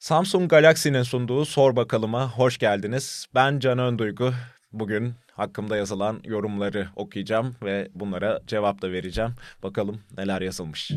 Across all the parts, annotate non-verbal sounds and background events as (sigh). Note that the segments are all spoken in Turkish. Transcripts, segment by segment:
Samsung Galaxy'nin sunduğu Sor Bakalım'a hoş geldiniz. Ben Can Önduygu. Bugün hakkımda yazılan yorumları okuyacağım ve bunlara cevap da vereceğim. Bakalım neler yazılmış.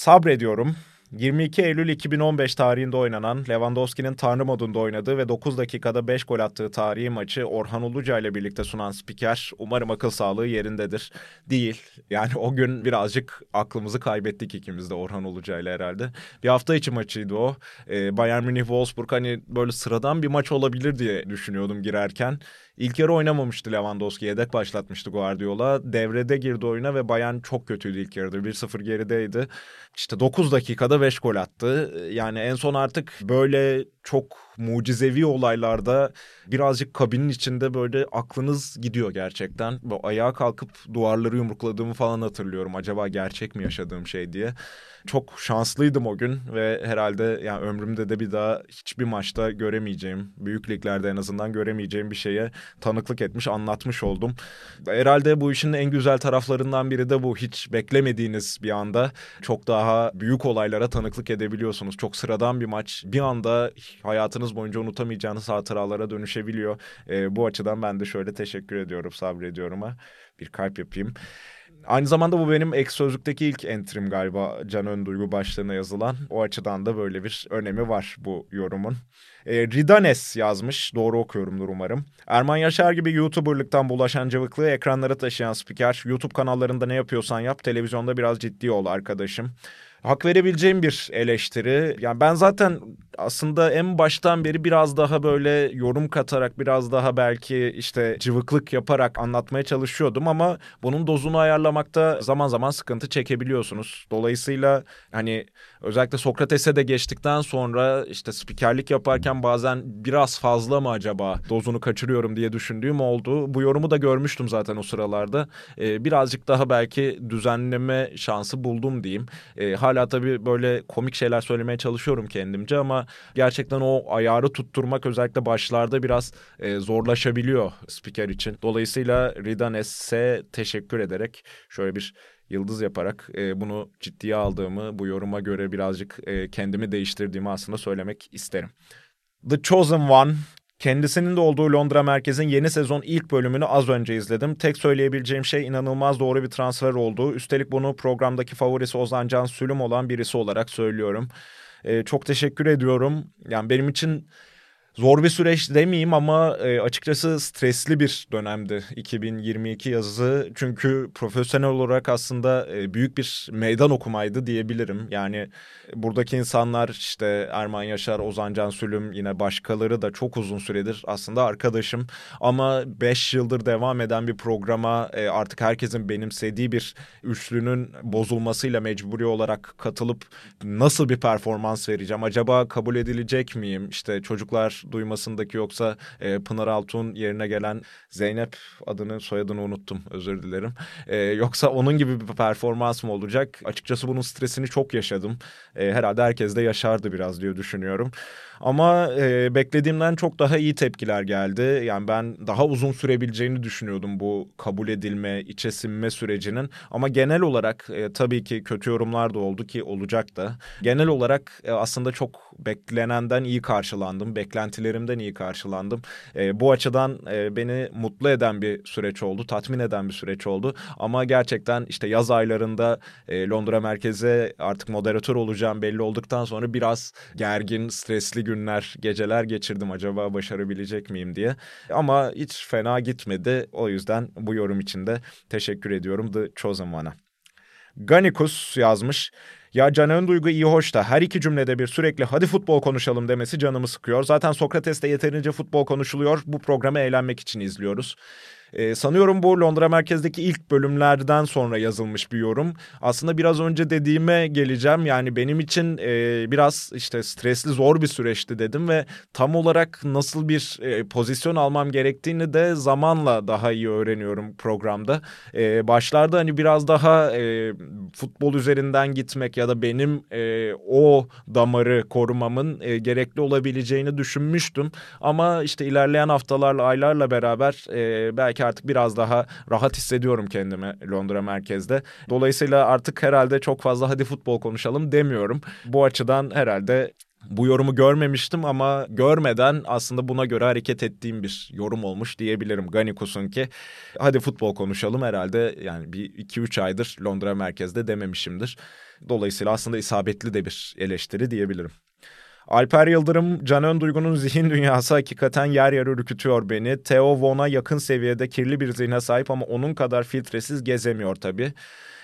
Sabrediyorum. 22 Eylül 2015 tarihinde oynanan Lewandowski'nin Tanrı modunda oynadığı ve 9 dakikada 5 gol attığı tarihi maçı Orhan Uluca ile birlikte sunan spiker umarım akıl sağlığı yerindedir. Değil. Yani o gün birazcık aklımızı kaybettik ikimiz de Orhan Uluca ile herhalde. Bir hafta içi maçıydı o. Ee, Bayern Münih Wolfsburg hani böyle sıradan bir maç olabilir diye düşünüyordum girerken. İlk yarı oynamamıştı Lewandowski. Yedek başlatmıştı Guardiola. Devrede girdi oyuna ve Bayern çok kötüydü ilk yarıda. 1-0 gerideydi. İşte 9 dakikada 5 gol attı. Yani en son artık böyle çok mucizevi olaylarda birazcık kabinin içinde böyle aklınız gidiyor gerçekten. Böyle ayağa kalkıp duvarları yumrukladığımı falan hatırlıyorum. Acaba gerçek mi yaşadığım şey diye. Çok şanslıydım o gün ve herhalde yani ömrümde de bir daha hiçbir maçta göremeyeceğim, büyük liglerde en azından göremeyeceğim bir şeye tanıklık etmiş, anlatmış oldum. Herhalde bu işin en güzel taraflarından biri de bu. Hiç beklemediğiniz bir anda çok daha büyük olaylara tanıklık edebiliyorsunuz. Çok sıradan bir maç bir anda hayatınız boyunca unutamayacağınız hatıralara dönüşebiliyor. E, bu açıdan ben de şöyle teşekkür ediyorum, sabrediyorum'a. Bir kalp yapayım. Aynı zamanda bu benim ek sözlükteki ilk entrim galiba Can Önduygu başlığına yazılan. O açıdan da böyle bir önemi var bu yorumun. E, Ridanes yazmış. Doğru okuyorumdur umarım. Erman Yaşar gibi YouTuber'lıktan bulaşan cıvıklığı ekranlara taşıyan spiker. YouTube kanallarında ne yapıyorsan yap, televizyonda biraz ciddi ol arkadaşım hak verebileceğim bir eleştiri. Yani ben zaten aslında en baştan beri biraz daha böyle yorum katarak biraz daha belki işte cıvıklık yaparak anlatmaya çalışıyordum ama bunun dozunu ayarlamakta zaman zaman sıkıntı çekebiliyorsunuz. Dolayısıyla hani özellikle Sokrates'e de geçtikten sonra işte spikerlik yaparken bazen biraz fazla mı acaba dozunu kaçırıyorum diye düşündüğüm oldu. Bu yorumu da görmüştüm zaten o sıralarda. Ee, birazcık daha belki düzenleme şansı buldum diyeyim. Ee, hala tabii böyle komik şeyler söylemeye çalışıyorum kendimce ama gerçekten o ayarı tutturmak özellikle başlarda biraz e, zorlaşabiliyor spiker için. Dolayısıyla Ridanes'e teşekkür ederek şöyle bir yıldız yaparak e, bunu ciddiye aldığımı, bu yoruma göre birazcık e, kendimi değiştirdiğimi aslında söylemek isterim. The Chosen One Kendisinin de olduğu Londra merkezin yeni sezon ilk bölümünü az önce izledim. Tek söyleyebileceğim şey inanılmaz doğru bir transfer olduğu. Üstelik bunu programdaki favorisi Ozan Can Sülüm olan birisi olarak söylüyorum. Ee, çok teşekkür ediyorum. Yani benim için Zor bir süreç demeyeyim ama e, açıkçası stresli bir dönemdi 2022 yazı. Çünkü profesyonel olarak aslında e, büyük bir meydan okumaydı diyebilirim. Yani buradaki insanlar işte Erman Yaşar, Ozan Can Sülüm yine başkaları da çok uzun süredir aslında arkadaşım. Ama 5 yıldır devam eden bir programa e, artık herkesin benimsediği bir üçlünün bozulmasıyla mecburi olarak katılıp nasıl bir performans vereceğim? Acaba kabul edilecek miyim? İşte çocuklar duymasındaki yoksa e, Pınar Altun yerine gelen Zeynep adını soyadını unuttum özür dilerim. E, yoksa onun gibi bir performans mı olacak? Açıkçası bunun stresini çok yaşadım. E, herhalde herkes de yaşardı biraz diye düşünüyorum. Ama e, beklediğimden çok daha iyi tepkiler geldi. Yani ben daha uzun sürebileceğini düşünüyordum bu kabul edilme, içe sinme sürecinin. Ama genel olarak e, tabii ki kötü yorumlar da oldu ki olacak da. Genel olarak e, aslında çok beklenenden iyi karşılandım. Beklentilerimden iyi karşılandım. E, bu açıdan e, beni mutlu eden bir süreç oldu. Tatmin eden bir süreç oldu. Ama gerçekten işte yaz aylarında e, Londra merkeze artık moderatör olacağım belli olduktan sonra biraz gergin, stresli günler, geceler geçirdim acaba başarabilecek miyim diye. Ama hiç fena gitmedi. O yüzden bu yorum için de teşekkür ediyorum The Chosen One'a. Ganikus yazmış. Ya Can Önduygu iyi hoş da her iki cümlede bir sürekli hadi futbol konuşalım demesi canımı sıkıyor. Zaten Sokrates'te yeterince futbol konuşuluyor. Bu programı eğlenmek için izliyoruz. E, sanıyorum bu Londra merkezdeki ilk bölümlerden sonra yazılmış bir yorum. Aslında biraz önce dediğime geleceğim. Yani benim için e, biraz işte stresli zor bir süreçti dedim ve tam olarak nasıl bir e, pozisyon almam gerektiğini de zamanla daha iyi öğreniyorum programda. E, başlarda hani biraz daha e, futbol üzerinden gitmek ya da benim e, o damarı korumamın e, gerekli olabileceğini düşünmüştüm. Ama işte ilerleyen haftalarla aylarla beraber e, belki artık biraz daha rahat hissediyorum kendimi Londra merkezde. Dolayısıyla artık herhalde çok fazla hadi futbol konuşalım demiyorum. Bu açıdan herhalde bu yorumu görmemiştim ama görmeden aslında buna göre hareket ettiğim bir yorum olmuş diyebilirim. Ganikus'un ki hadi futbol konuşalım herhalde yani bir iki üç aydır Londra merkezde dememişimdir. Dolayısıyla aslında isabetli de bir eleştiri diyebilirim. Alper Yıldırım, Can Önduygu'nun zihin dünyası hakikaten yer yer ürkütüyor beni. Theo Von'a yakın seviyede kirli bir zihne sahip ama onun kadar filtresiz gezemiyor tabii.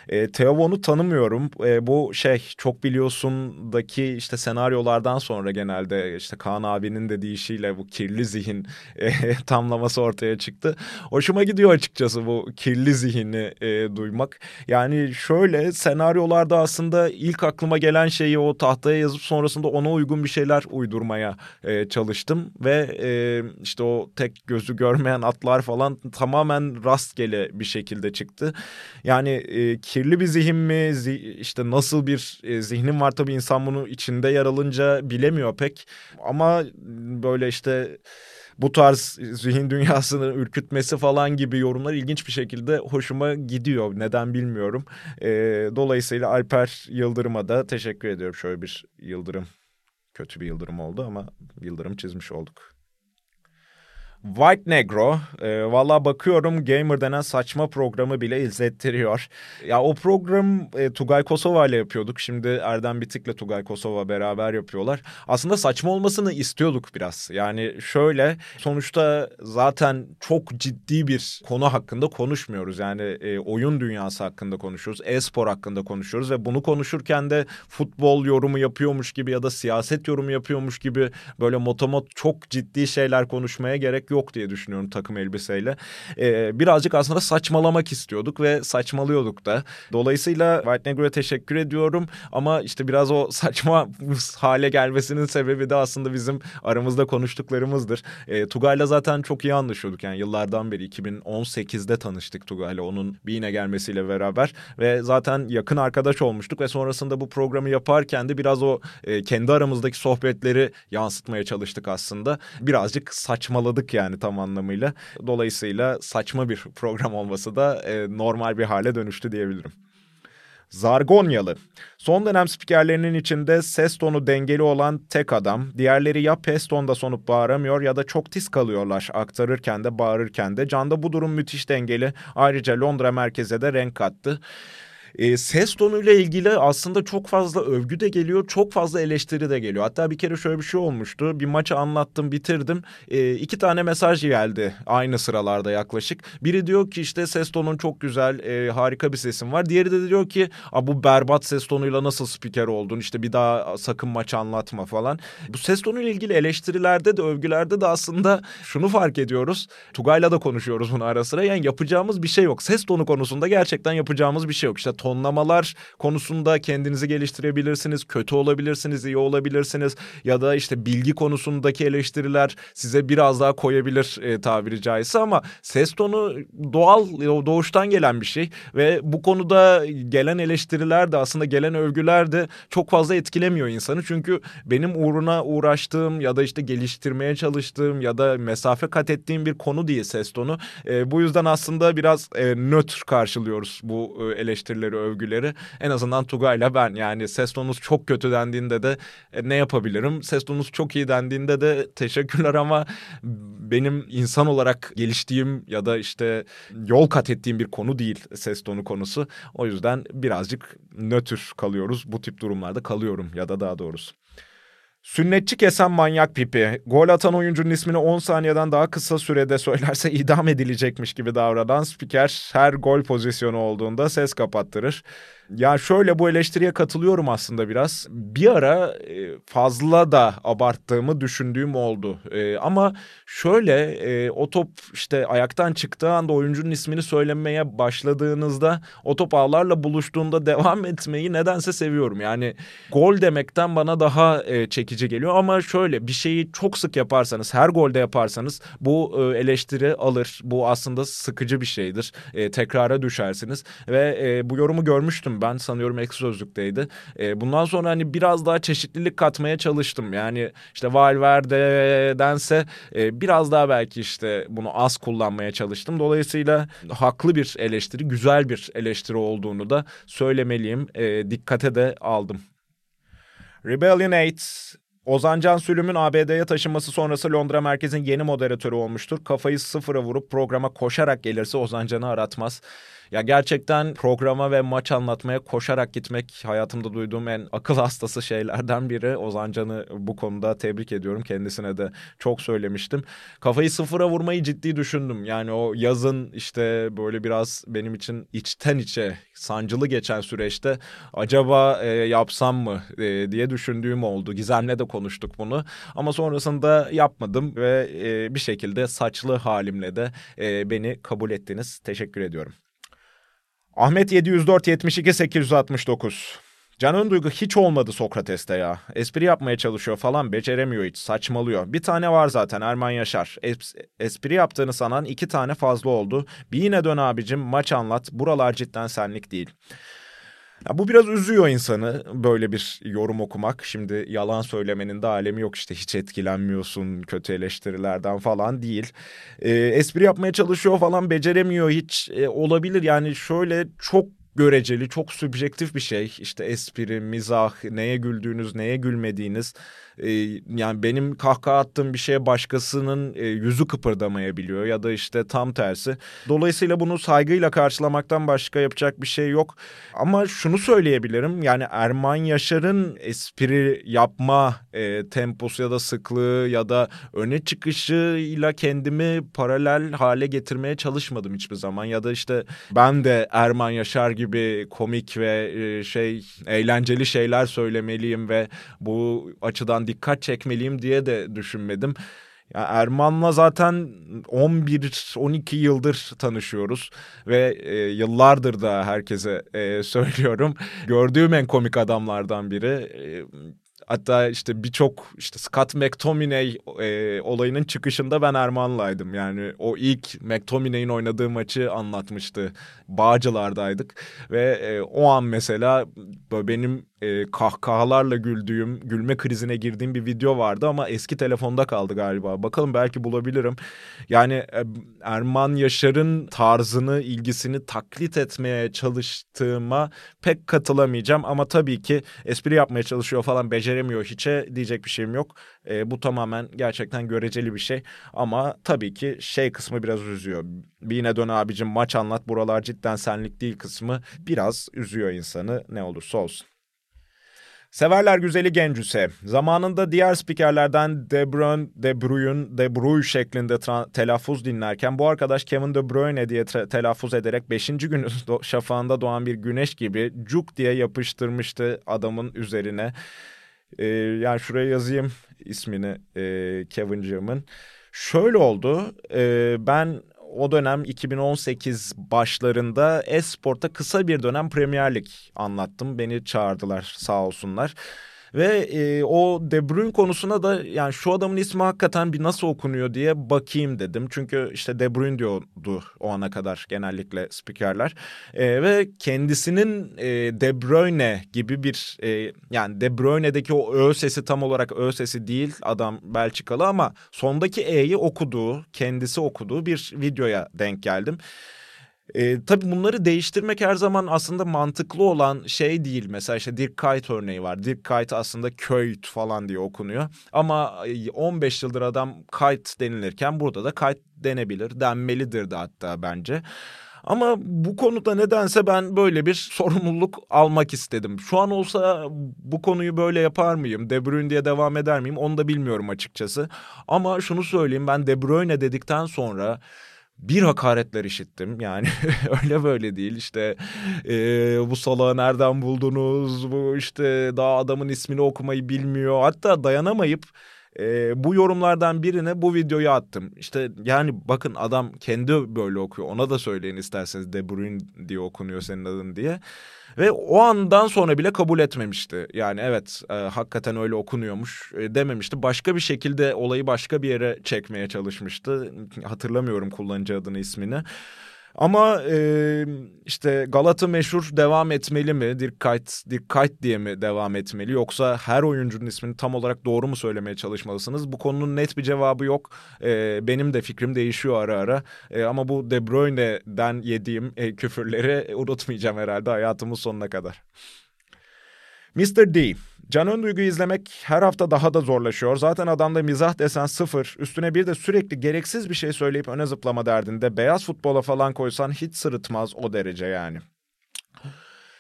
E, Teovon'u tanımıyorum. E, bu şey çok biliyorsundaki işte senaryolardan sonra genelde işte Kaan abinin de deyişiyle bu kirli zihin e, (laughs) tamlaması ortaya çıktı. Hoşuma gidiyor açıkçası bu kirli zihini e, duymak. Yani şöyle senaryolarda aslında ilk aklıma gelen şeyi o tahtaya yazıp sonrasında ona uygun bir şeyler uydurmaya e, çalıştım ve e, işte o tek gözü görmeyen atlar falan tamamen rastgele bir şekilde çıktı. Yani e, kirli bir zihin mi işte nasıl bir e, zihnim var tabii insan bunu içinde yer alınca bilemiyor pek ama böyle işte bu tarz zihin dünyasını ürkütmesi falan gibi yorumlar ilginç bir şekilde hoşuma gidiyor. Neden bilmiyorum. E, dolayısıyla Alper Yıldırım'a da teşekkür ediyorum. Şöyle bir yıldırım, kötü bir yıldırım oldu ama yıldırım çizmiş olduk. White Negro. E, Valla bakıyorum Gamer denen saçma programı bile izlettiriyor. Ya o program e, Tugay Kosova ile yapıyorduk. Şimdi Erdem Bitik'le Tugay Kosova beraber yapıyorlar. Aslında saçma olmasını istiyorduk biraz. Yani şöyle sonuçta zaten çok ciddi bir konu hakkında konuşmuyoruz. Yani e, oyun dünyası hakkında konuşuyoruz. E-spor hakkında konuşuyoruz ve bunu konuşurken de futbol yorumu yapıyormuş gibi ya da siyaset yorumu yapıyormuş gibi böyle motomot çok ciddi şeyler konuşmaya gerek yok yok diye düşünüyorum takım elbiseyle. Ee, birazcık aslında saçmalamak istiyorduk ve saçmalıyorduk da. Dolayısıyla White Negro'ya teşekkür ediyorum ama işte biraz o saçma (laughs) hale gelmesinin sebebi de aslında bizim aramızda konuştuklarımızdır. Ee, Tugay'la zaten çok iyi anlaşıyorduk yani yıllardan beri 2018'de tanıştık Tugay'la onun Bine gelmesiyle beraber ve zaten yakın arkadaş olmuştuk ve sonrasında bu programı yaparken de biraz o e, kendi aramızdaki sohbetleri yansıtmaya çalıştık aslında. Birazcık saçmaladık yani tam anlamıyla. Dolayısıyla saçma bir program olması da e, normal bir hale dönüştü diyebilirim. Zargonyalı. Son dönem spikerlerinin içinde ses tonu dengeli olan tek adam. Diğerleri ya pes tonda sonup bağıramıyor ya da çok tiz kalıyorlar aktarırken de bağırırken de. Canda bu durum müthiş dengeli. Ayrıca Londra merkeze de renk kattı. E, ses tonuyla ilgili aslında çok fazla övgü de geliyor, çok fazla eleştiri de geliyor. Hatta bir kere şöyle bir şey olmuştu. Bir maçı anlattım, bitirdim. E, iki tane mesaj geldi aynı sıralarda yaklaşık. Biri diyor ki işte ses tonun çok güzel, e, harika bir sesin var. Diğeri de diyor ki bu berbat ses tonuyla nasıl spiker oldun? İşte bir daha sakın maçı anlatma falan. Bu ses tonuyla ilgili eleştirilerde de övgülerde de aslında şunu fark ediyoruz. Tugay'la da konuşuyoruz bunu ara sıra. Yani yapacağımız bir şey yok. Ses tonu konusunda gerçekten yapacağımız bir şey yok. İşte tonlamalar konusunda kendinizi geliştirebilirsiniz. Kötü olabilirsiniz, iyi olabilirsiniz. Ya da işte bilgi konusundaki eleştiriler size biraz daha koyabilir e, tabiri caizse ama ses tonu doğal, doğuştan gelen bir şey. Ve bu konuda gelen eleştiriler de aslında gelen övgüler de çok fazla etkilemiyor insanı. Çünkü benim uğruna uğraştığım ya da işte geliştirmeye çalıştığım ya da mesafe kat ettiğim bir konu değil ses tonu. E, bu yüzden aslında biraz e, nötr karşılıyoruz bu e, eleştirileri övgüleri. En azından Tugay'la ben yani ses tonunuz çok kötü dendiğinde de e, ne yapabilirim? Ses tonunuz çok iyi dendiğinde de (laughs) teşekkürler ama benim insan olarak geliştiğim ya da işte yol kat ettiğim bir konu değil ses tonu konusu. O yüzden birazcık nötr kalıyoruz. Bu tip durumlarda kalıyorum ya da daha doğrusu. Sünnetçi kesen manyak pipi. Gol atan oyuncunun ismini 10 saniyeden daha kısa sürede söylerse (laughs) idam edilecekmiş gibi davranan spiker her gol pozisyonu olduğunda ses kapattırır. Ya şöyle bu eleştiriye katılıyorum aslında biraz. Bir ara e, fazla da abarttığımı düşündüğüm oldu. E, ama şöyle e, o top işte ayaktan çıktığı anda oyuncunun ismini söylemeye başladığınızda o top ağlarla buluştuğunda (laughs) devam etmeyi nedense seviyorum. Yani gol demekten bana daha çekici geliyor ama şöyle bir şeyi çok sık yaparsanız her golde yaparsanız bu eleştiri alır. Bu aslında sıkıcı bir şeydir. Tekrara düşersiniz ve bu yorumu görmüştüm ben sanıyorum ek sözlükteydi. E, bundan sonra hani biraz daha çeşitlilik katmaya çalıştım. Yani işte Valverde'dense e, biraz daha belki işte bunu az kullanmaya çalıştım. Dolayısıyla haklı bir eleştiri, güzel bir eleştiri olduğunu da söylemeliyim. E, dikkate de aldım. Rebellion 8 Ozan Can Sülüm'ün ABD'ye taşınması sonrası Londra merkezin yeni moderatörü olmuştur. Kafayı sıfıra vurup programa koşarak gelirse Ozan Can'ı aratmaz. Ya gerçekten programa ve maç anlatmaya koşarak gitmek hayatımda duyduğum en akıl (laughs) hastası şeylerden biri. Ozan Can'ı bu konuda tebrik ediyorum. Kendisine de çok söylemiştim. Kafayı sıfıra vurmayı ciddi düşündüm. Yani o yazın işte böyle biraz benim için içten içe sancılı geçen süreçte acaba e, yapsam mı e, diye düşündüğüm oldu. Gizem'le de konuştuk bunu. Ama sonrasında yapmadım ve e, bir şekilde saçlı halimle de e, beni kabul ettiniz. Teşekkür ediyorum. Ahmet 704 72 869. Can'ın duygu hiç olmadı Sokrates'te ya. Espri yapmaya çalışıyor falan beceremiyor hiç saçmalıyor. Bir tane var zaten Erman Yaşar. Es espri yaptığını sanan iki tane fazla oldu. Bir yine dön abicim maç anlat buralar cidden senlik değil. Ya bu biraz üzüyor insanı böyle bir yorum okumak. Şimdi yalan söylemenin de alemi yok işte hiç etkilenmiyorsun kötü eleştirilerden falan değil. E, espri yapmaya çalışıyor falan beceremiyor hiç e, olabilir yani şöyle çok göreceli, çok subjektif bir şey. İşte espri, mizah, neye güldüğünüz, neye gülmediğiniz e, yani benim kahkaha attığım bir şeye başkasının e, yüzü kıpırdamayabiliyor ya da işte tam tersi. Dolayısıyla bunu saygıyla karşılamaktan başka yapacak bir şey yok. Ama şunu söyleyebilirim yani Erman Yaşar'ın espri yapma e, temposu ya da sıklığı ya da öne çıkışıyla kendimi paralel hale getirmeye çalışmadım hiçbir zaman. Ya da işte ben de Erman Yaşar gibi komik ve e, şey eğlenceli şeyler söylemeliyim ve bu açıdan dikkat çekmeliyim diye de düşünmedim. Ya Erman'la zaten 11-12 yıldır tanışıyoruz ve e, yıllardır da herkese e, (laughs) söylüyorum. Gördüğüm en komik adamlardan biri. E, Hatta işte birçok işte Scott McTominay e, olayının çıkışında ben Erman'laydım. Yani o ilk McTominay'in oynadığı maçı anlatmıştı. Bağcılar'daydık ve e, o an mesela benim e, kahkahalarla güldüğüm, gülme krizine girdiğim bir video vardı ama eski telefonda kaldı galiba. Bakalım belki bulabilirim. Yani e, Erman Yaşar'ın tarzını, ilgisini taklit etmeye çalıştığıma pek katılamayacağım ama tabii ki espri yapmaya çalışıyor falan beceremiyor hiçe diyecek bir şeyim yok. E, bu tamamen gerçekten göreceli bir şey ama tabii ki şey kısmı biraz üzüyor. Bir yine dön abicim maç anlat buralar cidden senlik değil kısmı biraz üzüyor insanı ne olursa olsun. Severler güzeli Gencüse. Zamanında diğer spikerlerden De Bruyne, De Bruyne, De Bruyne şeklinde telaffuz dinlerken bu arkadaş Kevin De Bruyne diye telaffuz ederek 5. günün (laughs) şafağında doğan bir güneş gibi cuk diye yapıştırmıştı adamın üzerine. Ee, yani şuraya yazayım ismini e, Kevin'cığımın. Şöyle oldu. E, ben o dönem 2018 başlarında Esport'ta kısa bir dönem Premier Lig anlattım. Beni çağırdılar sağ olsunlar. Ve e, o De Bruyne konusuna da yani şu adamın ismi hakikaten bir nasıl okunuyor diye bakayım dedim. Çünkü işte De Bruyne diyordu o ana kadar genellikle spikerler. E, ve kendisinin e, De Bruyne gibi bir e, yani De Bruyne'deki o Ö sesi tam olarak Ö sesi değil adam Belçikalı ama sondaki E'yi okuduğu kendisi okuduğu bir videoya denk geldim. E, tabii bunları değiştirmek her zaman aslında mantıklı olan şey değil. Mesela işte Dirk Kuyt örneği var. Dirk Kuyt aslında Kuyt falan diye okunuyor. Ama 15 yıldır adam Kuyt denilirken burada da Kuyt denebilir. Denmelidir de hatta bence. Ama bu konuda nedense ben böyle bir (laughs) sorumluluk almak istedim. Şu an olsa bu konuyu böyle yapar mıyım? De Bruyne diye devam eder miyim? Onu da bilmiyorum açıkçası. Ama şunu söyleyeyim ben De Bruyne dedikten sonra bir hakaretler işittim. Yani (laughs) öyle böyle değil. İşte e, bu salağı nereden buldunuz? Bu işte daha adamın ismini okumayı bilmiyor. Hatta dayanamayıp e, bu yorumlardan birine bu videoyu attım. İşte yani bakın adam kendi böyle okuyor. Ona da söyleyin isterseniz De Bruyne diye okunuyor senin adın diye. Ve o andan sonra bile kabul etmemişti. Yani evet e, hakikaten öyle okunuyormuş e, dememişti. Başka bir şekilde olayı başka bir yere çekmeye çalışmıştı. Hatırlamıyorum kullanıcı adını ismini. Ama e, işte Galata meşhur devam etmeli mi? Dirkayt, Dirkayt diye mi devam etmeli? Yoksa her oyuncunun ismini tam olarak doğru mu söylemeye çalışmalısınız? Bu konunun net bir cevabı yok. E, benim de fikrim değişiyor ara ara. E, ama bu De Bruyne'den yediğim e, küfürleri unutmayacağım herhalde hayatımın sonuna kadar. Mr. D. Can Önduygu'yu izlemek her hafta daha da zorlaşıyor. Zaten adamda mizah desen sıfır. Üstüne bir de sürekli gereksiz bir şey söyleyip öne zıplama derdinde. Beyaz futbola falan koysan hiç sırıtmaz o derece yani.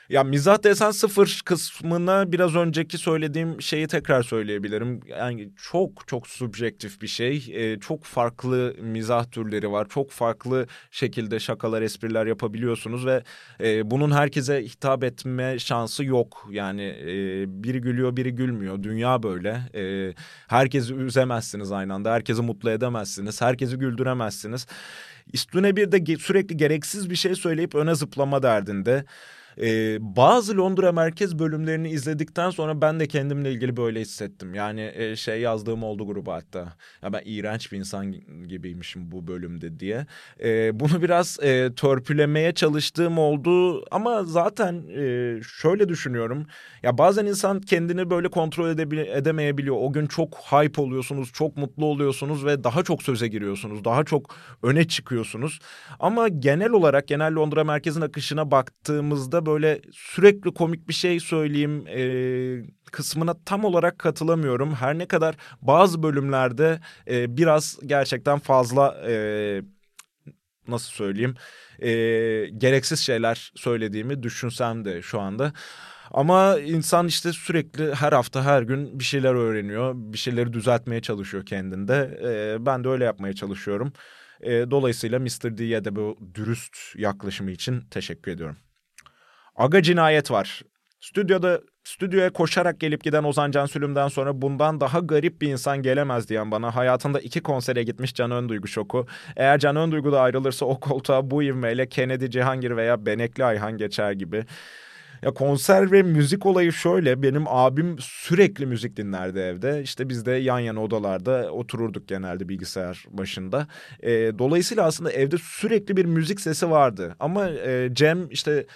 Ya mizah desen sıfır kısmına biraz önceki söylediğim şeyi tekrar söyleyebilirim. Yani çok çok subjektif bir şey. Ee, çok farklı mizah türleri var. Çok farklı şekilde şakalar, espriler yapabiliyorsunuz ve e, bunun herkese hitap etme şansı yok. Yani e, biri gülüyor, biri gülmüyor. Dünya böyle. E, herkesi üzemezsiniz aynı anda. Herkesi mutlu edemezsiniz. Herkesi güldüremezsiniz. Üstüne bir de sürekli gereksiz bir şey söyleyip öne zıplama derdinde. Ee, bazı Londra merkez bölümlerini izledikten sonra ben de kendimle ilgili böyle hissettim. Yani e, şey yazdığım oldu gruba hatta. Ya ben iğrenç bir insan gibiymişim bu bölümde diye. E, bunu biraz e, törpülemeye çalıştığım oldu ama zaten e, şöyle düşünüyorum. Ya bazen insan kendini böyle kontrol edemeyebiliyor. O gün çok hype oluyorsunuz, çok mutlu oluyorsunuz ve daha çok söze giriyorsunuz. Daha çok öne çıkıyorsunuz. Ama genel olarak genel Londra merkezin akışına baktığımızda böyle sürekli komik bir şey söyleyeyim e, kısmına tam olarak katılamıyorum. Her ne kadar bazı bölümlerde e, biraz gerçekten fazla e, nasıl söyleyeyim e, gereksiz şeyler söylediğimi düşünsem de şu anda. Ama insan işte sürekli her hafta her gün bir şeyler öğreniyor. Bir şeyleri düzeltmeye çalışıyor kendinde. E, ben de öyle yapmaya çalışıyorum. E, dolayısıyla Mr. D'ye de bu dürüst yaklaşımı için teşekkür ediyorum. Aga cinayet var. Stüdyoda stüdyoya koşarak gelip giden Ozan Can Sülüm'den sonra bundan daha garip bir insan gelemez diyen bana hayatında iki konsere gitmiş Can Önduygu şoku. Eğer Can Önduygu da ayrılırsa o koltuğa bu ivmeyle Kennedy Cihangir veya Benekli Ayhan geçer gibi. Ya konser ve müzik olayı şöyle. Benim abim sürekli müzik dinlerdi evde. İşte biz de yan yana odalarda otururduk genelde bilgisayar başında. E, dolayısıyla aslında evde sürekli bir müzik sesi vardı. Ama e, Cem işte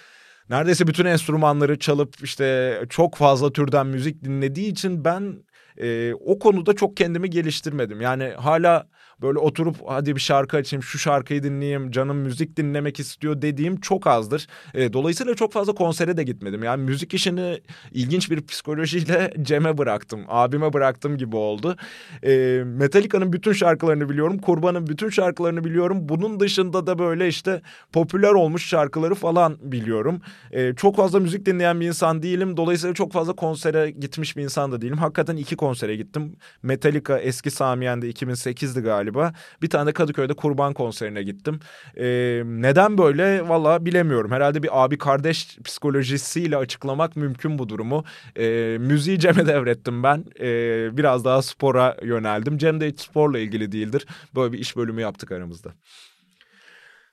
neredeyse bütün enstrümanları çalıp işte çok fazla türden müzik dinlediği için ben e, o konuda çok kendimi geliştirmedim. Yani hala böyle oturup hadi bir şarkı açayım şu şarkıyı dinleyeyim canım müzik dinlemek istiyor dediğim çok azdır. E, dolayısıyla çok fazla konsere de gitmedim. Yani müzik işini ilginç bir psikolojiyle (laughs) Cem'e bıraktım. Abime bıraktım gibi oldu. E, Metallica'nın bütün şarkılarını biliyorum. Kurban'ın bütün şarkılarını biliyorum. Bunun dışında da böyle işte popüler olmuş şarkıları falan biliyorum. E, çok fazla müzik dinleyen bir insan değilim. Dolayısıyla çok fazla konsere gitmiş bir insan da değilim. Hakikaten iki konsere gittim. Metallica eski Samiyen'de 2008'di galiba. Bir tane de Kadıköy'de Kurban konserine gittim. Ee, neden böyle valla bilemiyorum. Herhalde bir abi kardeş psikolojisiyle açıklamak mümkün bu durumu. Ee, müziği Cem'e devrettim ben. Ee, biraz daha spora yöneldim. Cem de hiç sporla ilgili değildir. Böyle bir iş bölümü yaptık aramızda.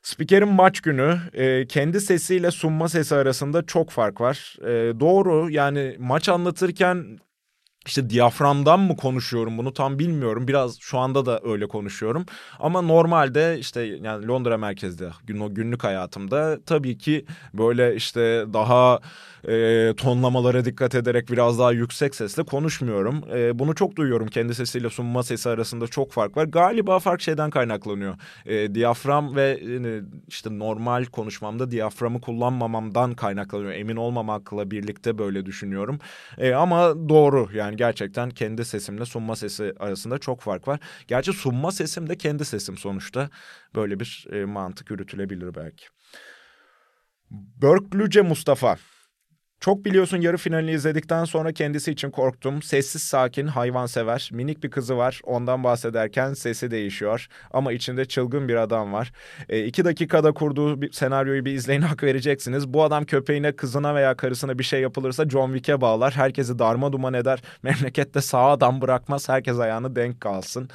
Spikerin maç günü e, kendi sesiyle sunma sesi arasında çok fark var. E, doğru yani maç anlatırken işte diyaframdan mı konuşuyorum bunu tam bilmiyorum. Biraz şu anda da öyle konuşuyorum. Ama normalde işte yani Londra merkezde gün, günlük hayatımda tabii ki böyle işte daha e, tonlamalara dikkat ederek biraz daha yüksek sesle konuşmuyorum. E, bunu çok duyuyorum. Kendi sesiyle sunma sesi arasında çok fark var. Galiba fark şeyden kaynaklanıyor. E, diyafram ve e, işte normal konuşmamda diyaframı kullanmamamdan kaynaklanıyor. Emin olmamakla birlikte böyle düşünüyorum. E, ama doğru yani gerçekten kendi sesimle sunma sesi arasında çok fark var. Gerçi sunma sesim de kendi sesim sonuçta. Böyle bir e, mantık yürütülebilir belki. Börklüce Mustafa. Çok biliyorsun yarı finalini izledikten sonra kendisi için korktum. Sessiz sakin, hayvansever, minik bir kızı var. Ondan bahsederken sesi değişiyor. Ama içinde çılgın bir adam var. E, iki dakikada kurduğu bir senaryoyu bir izleyin (laughs) hak vereceksiniz. Bu adam köpeğine, kızına veya karısına bir şey yapılırsa John Wick'e bağlar. Herkesi darma duman eder. (laughs) Memlekette sağ adam bırakmaz. Herkes ayağını denk kalsın.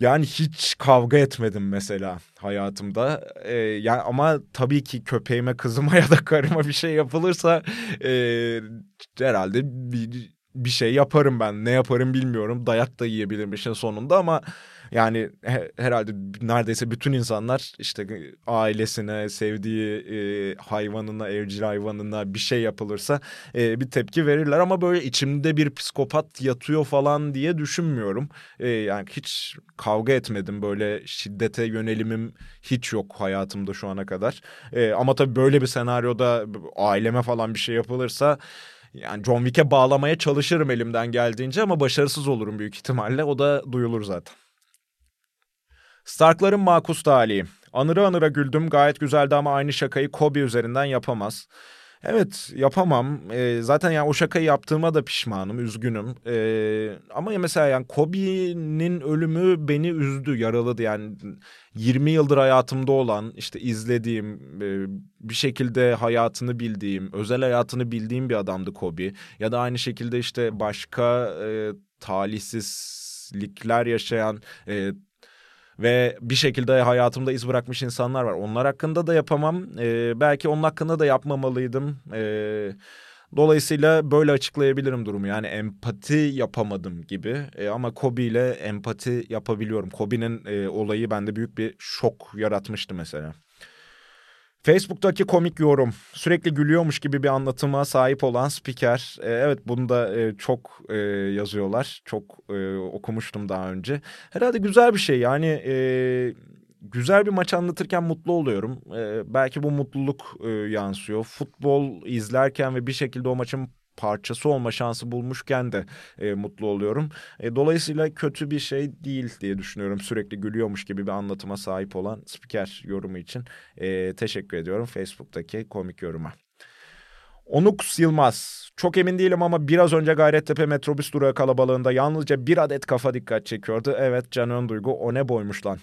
Yani hiç kavga etmedim mesela hayatımda. Ee, yani ama tabii ki köpeğime, kızıma (laughs) ya da karıma bir şey yapılırsa e, herhalde bir, bir şey yaparım ben. Ne yaparım bilmiyorum. Dayak da yiyebilirim işin sonunda ama yani he, herhalde neredeyse bütün insanlar işte ailesine, sevdiği e, hayvanına, evcil hayvanına bir şey yapılırsa e, bir tepki verirler ama böyle içimde bir psikopat yatıyor falan diye düşünmüyorum. E, yani hiç kavga etmedim böyle şiddete yönelimim hiç yok hayatımda şu ana kadar. E, ama tabii böyle bir senaryoda aileme falan bir şey yapılırsa yani John Wick'e bağlamaya çalışırım elimden geldiğince ama başarısız olurum büyük ihtimalle. O da duyulur zaten. Starkların makus talihi. Anıra anıra güldüm gayet güzeldi ama aynı şakayı Kobe üzerinden yapamaz. Evet yapamam. Ee, zaten yani o şakayı yaptığıma da pişmanım, üzgünüm. Ee, ama mesela yani Kobe'nin ölümü beni üzdü, yaraladı. Yani 20 yıldır hayatımda olan, işte izlediğim, e, bir şekilde hayatını bildiğim, özel hayatını bildiğim bir adamdı Kobe. Ya da aynı şekilde işte başka e, talihsizlikler yaşayan, e, ve bir şekilde hayatımda iz bırakmış insanlar var. Onlar hakkında da yapamam. E, belki onun hakkında da yapmamalıydım. E, dolayısıyla böyle açıklayabilirim durumu. Yani empati yapamadım gibi. E, ama Kobe ile empati yapabiliyorum. Kobe'nin e, olayı bende büyük bir şok yaratmıştı mesela. Facebook'taki komik yorum. Sürekli gülüyormuş gibi bir anlatıma sahip olan spiker. E, evet bunu da e, çok e, yazıyorlar. Çok e, okumuştum daha önce. Herhalde güzel bir şey. Yani e, güzel bir maç anlatırken mutlu oluyorum. E, belki bu mutluluk e, yansıyor. Futbol izlerken ve bir şekilde o maçın parçası olma şansı bulmuşken de e, mutlu oluyorum. E, dolayısıyla kötü bir şey değil diye düşünüyorum. Sürekli gülüyormuş gibi bir anlatıma sahip olan spiker yorumu için e, teşekkür ediyorum Facebook'taki komik yoruma. Onuk Yılmaz. Çok emin değilim ama biraz önce Gayrettepe metrobüs durağı kalabalığında yalnızca bir adet kafa dikkat çekiyordu. Evet Can Önduygu o ne boymuş lan.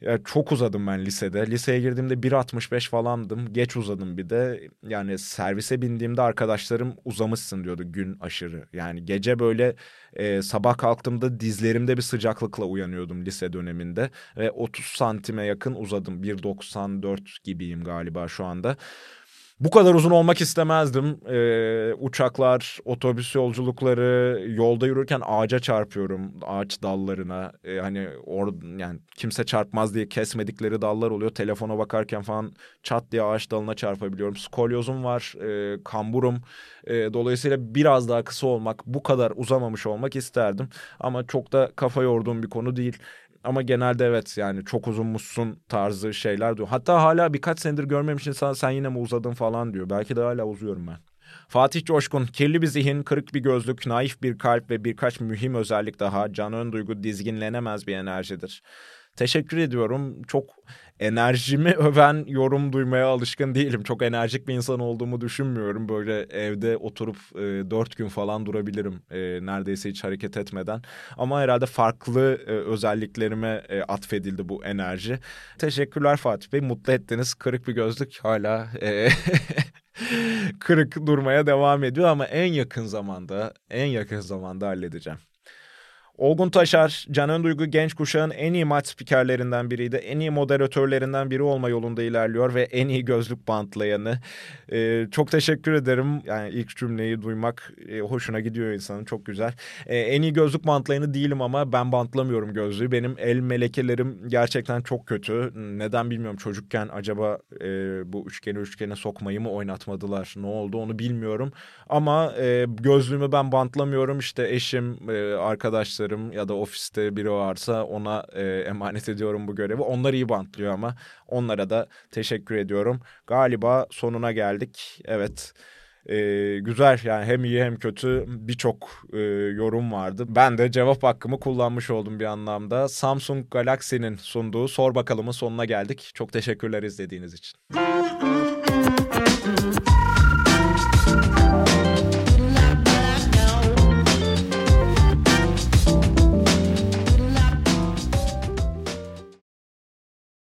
Ya çok uzadım ben lisede. Liseye girdiğimde 1.65 falandım. Geç uzadım bir de. Yani servise bindiğimde arkadaşlarım uzamışsın diyordu gün aşırı. Yani gece böyle e, sabah kalktığımda dizlerimde bir sıcaklıkla uyanıyordum lise döneminde. Ve 30 santime yakın uzadım. 1.94 gibiyim galiba şu anda. Bu kadar uzun olmak istemezdim. Ee, uçaklar, otobüs yolculukları, yolda yürürken ağaca çarpıyorum, ağaç dallarına. Ee, hani or yani kimse çarpmaz diye kesmedikleri dallar oluyor. Telefona bakarken falan çat diye ağaç dalına çarpabiliyorum. Skolyozum var, e, kamburum. E, dolayısıyla biraz daha kısa olmak, bu kadar uzamamış olmak isterdim. Ama çok da kafa yorduğum bir konu değil. Ama genelde evet yani çok uzunmuşsun tarzı şeyler diyor. Hatta hala birkaç senedir görmemiş insan sen yine mi uzadın falan diyor. Belki de hala uzuyorum ben. Fatih Coşkun, kirli bir zihin, kırık bir gözlük, naif bir kalp ve birkaç mühim özellik daha can ön duygu dizginlenemez bir enerjidir. Teşekkür ediyorum. Çok enerjimi (laughs) öven yorum duymaya alışkın değilim. Çok enerjik bir insan olduğumu düşünmüyorum. Böyle evde oturup e, dört gün falan durabilirim e, neredeyse hiç hareket etmeden. Ama herhalde farklı e, özelliklerime e, atfedildi bu enerji. Teşekkürler Fatih Bey. Mutlu ettiniz. Kırık bir gözlük hala... E, (laughs) kırık durmaya devam ediyor ama en yakın zamanda en yakın zamanda halledeceğim. Olgun Taşar, Canan Duygu genç kuşağın en iyi maç spikerlerinden biriydi. En iyi moderatörlerinden biri olma yolunda ilerliyor ve en iyi gözlük bantlayanı. Ee, çok teşekkür ederim. Yani ilk cümleyi duymak e, hoşuna gidiyor insanın. Çok güzel. Ee, en iyi gözlük bantlayanı değilim ama ben bantlamıyorum gözlüğü. Benim el melekelerim gerçekten çok kötü. Neden bilmiyorum. Çocukken acaba e, bu üçgeni üçgene sokmayı mı oynatmadılar? Ne oldu onu bilmiyorum. Ama e, gözlüğümü ben bantlamıyorum. İşte eşim, e, arkadaşlarım arkadaşlarım ya da ofiste biri varsa ona e, emanet ediyorum bu görevi. Onlar iyi bantlıyor ama onlara da teşekkür ediyorum. Galiba sonuna geldik. Evet. Ee, güzel yani hem iyi hem kötü birçok e, yorum vardı. Ben de cevap hakkımı kullanmış oldum bir anlamda. Samsung Galaxy'nin sunduğu Sor Bakalım'ın sonuna geldik. Çok teşekkürler izlediğiniz için.